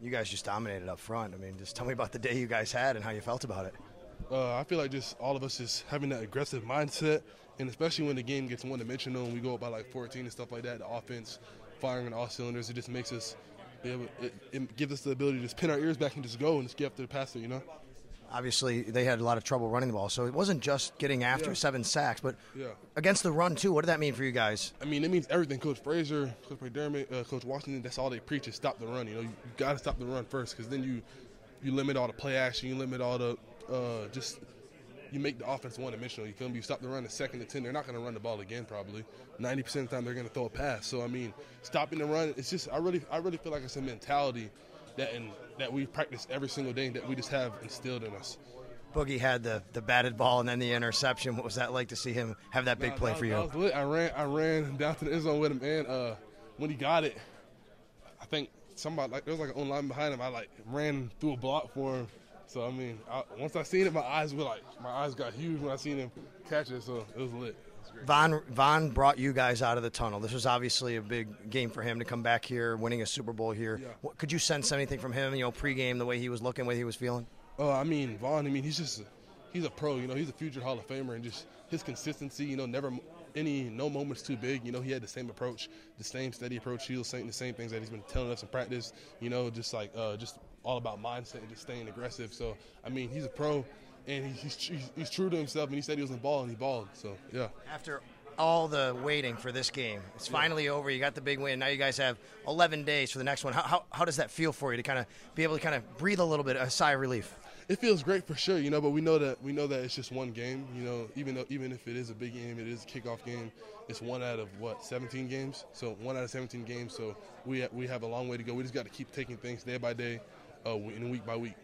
You guys just dominated up front. I mean, just tell me about the day you guys had and how you felt about it. Uh, I feel like just all of us just having that aggressive mindset, and especially when the game gets one dimensional and we go up by like 14 and stuff like that, the offense firing on all cylinders, it just makes us able, it, it gives us the ability to just pin our ears back and just go and just get after the passer, you know? Obviously, they had a lot of trouble running the ball, so it wasn't just getting after Yeah. seven sacks, but Yeah. against the run too. What did that mean for you guys? I mean, it means everything. Coach Frazier, Coach McDermott, uh, Coach Washington, that's all they preach is stop the run. You know, you, you got to stop the run first because then you you limit all the play action, you limit all the uh, just you make the offense one dimensional. You feel me? You stop the run the second to ten, they're not going to run the ball again. Probably ninety percent of the time they're going to throw a pass. So I mean, stopping the run, it's just I really I really feel like it's a mentality that in, that we practice every single day that we just have instilled in us. Boogie had the, the batted ball and then the interception. What was that like to see him have that big Nah, play that for you? that was lit. I ran, I ran down to the end zone with him, and uh, when he got it, I think somebody like there was like an line behind him. I like ran through a block for him. So I mean, I, once I seen it, my eyes were like my eyes got huge when I seen him catch it. So it was lit. Von Von brought you guys out of the tunnel. This was obviously a big game for him to come back here, winning a Super Bowl here. Yeah. What, could you sense anything from him? You know, pregame, the way he was looking, the way he was feeling. Oh, I mean, Von. I mean, he's just he's a pro. You know, he's a future Hall of Famer, and just his consistency. You know, never any no moments too big. You know, he had the same approach, the same steady approach. He was saying the same things that he's been telling us in practice. You know, just like uh, just all about mindset and just staying aggressive. So, I mean, he's a pro, and he, he's, he's he's true to himself. And he said he was in ball, and he balled. So, yeah. After all the waiting for this game, it's finally over. You got the big win. Now you guys have 11 days for the next one. How, how, how does that feel for you to kind of be able to kind of breathe a little bit, a sigh of relief? It feels great for sure, you know, but we know that we know that it's just one game, you know. Even though even if it is a big game, it is a kickoff game. It's one out of what 17 games, so one out of 17 games. So we we have a long way to go. We just got to keep taking things day by day, uh, and week by week.